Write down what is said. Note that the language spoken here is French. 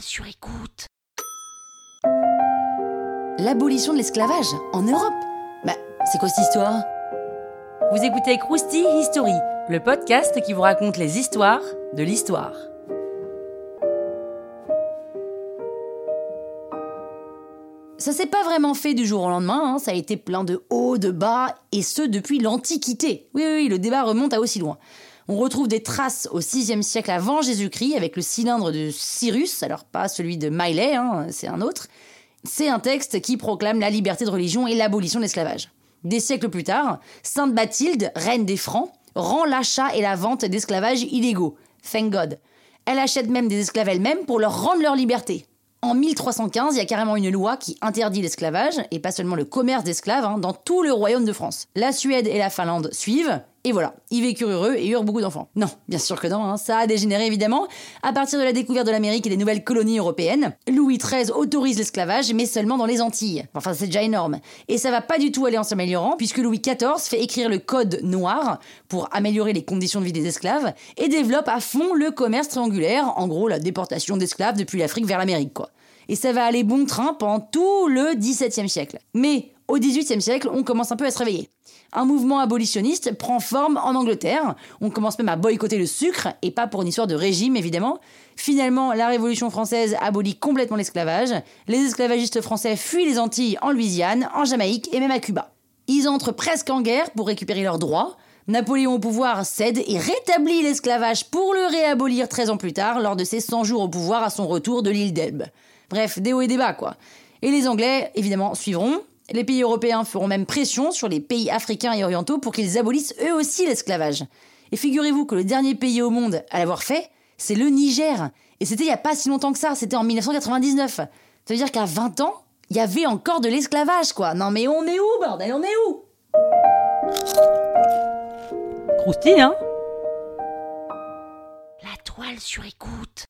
sur écoute. L'abolition de l'esclavage en Europe Bah, c'est quoi cette histoire? Vous écoutez Krusty History, le podcast qui vous raconte les histoires de l'histoire. Ça s'est pas vraiment fait du jour au lendemain, hein. ça a été plein de hauts, de bas, et ce depuis l'Antiquité. Oui, oui, oui, le débat remonte à aussi loin. On retrouve des traces au 6e siècle avant Jésus-Christ avec le cylindre de Cyrus, alors pas celui de Miley, hein, c'est un autre. C'est un texte qui proclame la liberté de religion et l'abolition de l'esclavage. Des siècles plus tard, Sainte Bathilde, reine des Francs, rend l'achat et la vente d'esclavage illégaux. Thank God. Elle achète même des esclaves elle-même pour leur rendre leur liberté. En 1315, il y a carrément une loi qui interdit l'esclavage, et pas seulement le commerce d'esclaves, hein, dans tout le royaume de France. La Suède et la Finlande suivent, et voilà, ils vécurent heureux et eurent beaucoup d'enfants. Non, bien sûr que non, hein. ça a dégénéré évidemment. À partir de la découverte de l'Amérique et des nouvelles colonies européennes, Louis XIII autorise l'esclavage, mais seulement dans les Antilles. Enfin, c'est déjà énorme. Et ça va pas du tout aller en s'améliorant, puisque Louis XIV fait écrire le Code noir pour améliorer les conditions de vie des esclaves, et développe à fond le commerce triangulaire, en gros la déportation d'esclaves depuis l'Afrique vers l'Amérique, quoi. Et ça va aller bon train pendant tout le XVIIe siècle. Mais au XVIIIe siècle, on commence un peu à se réveiller. Un mouvement abolitionniste prend forme en Angleterre. On commence même à boycotter le sucre, et pas pour une histoire de régime évidemment. Finalement, la Révolution française abolit complètement l'esclavage. Les esclavagistes français fuient les Antilles en Louisiane, en Jamaïque et même à Cuba. Ils entrent presque en guerre pour récupérer leurs droits. Napoléon au pouvoir cède et rétablit l'esclavage pour le réabolir 13 ans plus tard lors de ses 100 jours au pouvoir à son retour de l'île d'Elbe. Bref, des hauts et des bas quoi. Et les Anglais, évidemment, suivront. Les pays européens feront même pression sur les pays africains et orientaux pour qu'ils abolissent eux aussi l'esclavage. Et figurez-vous que le dernier pays au monde à l'avoir fait, c'est le Niger. Et c'était il n'y a pas si longtemps que ça, c'était en 1999. Ça veut dire qu'à 20 ans, il y avait encore de l'esclavage, quoi. Non mais on est où, bordel, on est où? Krusty, hein? La toile sur écoute.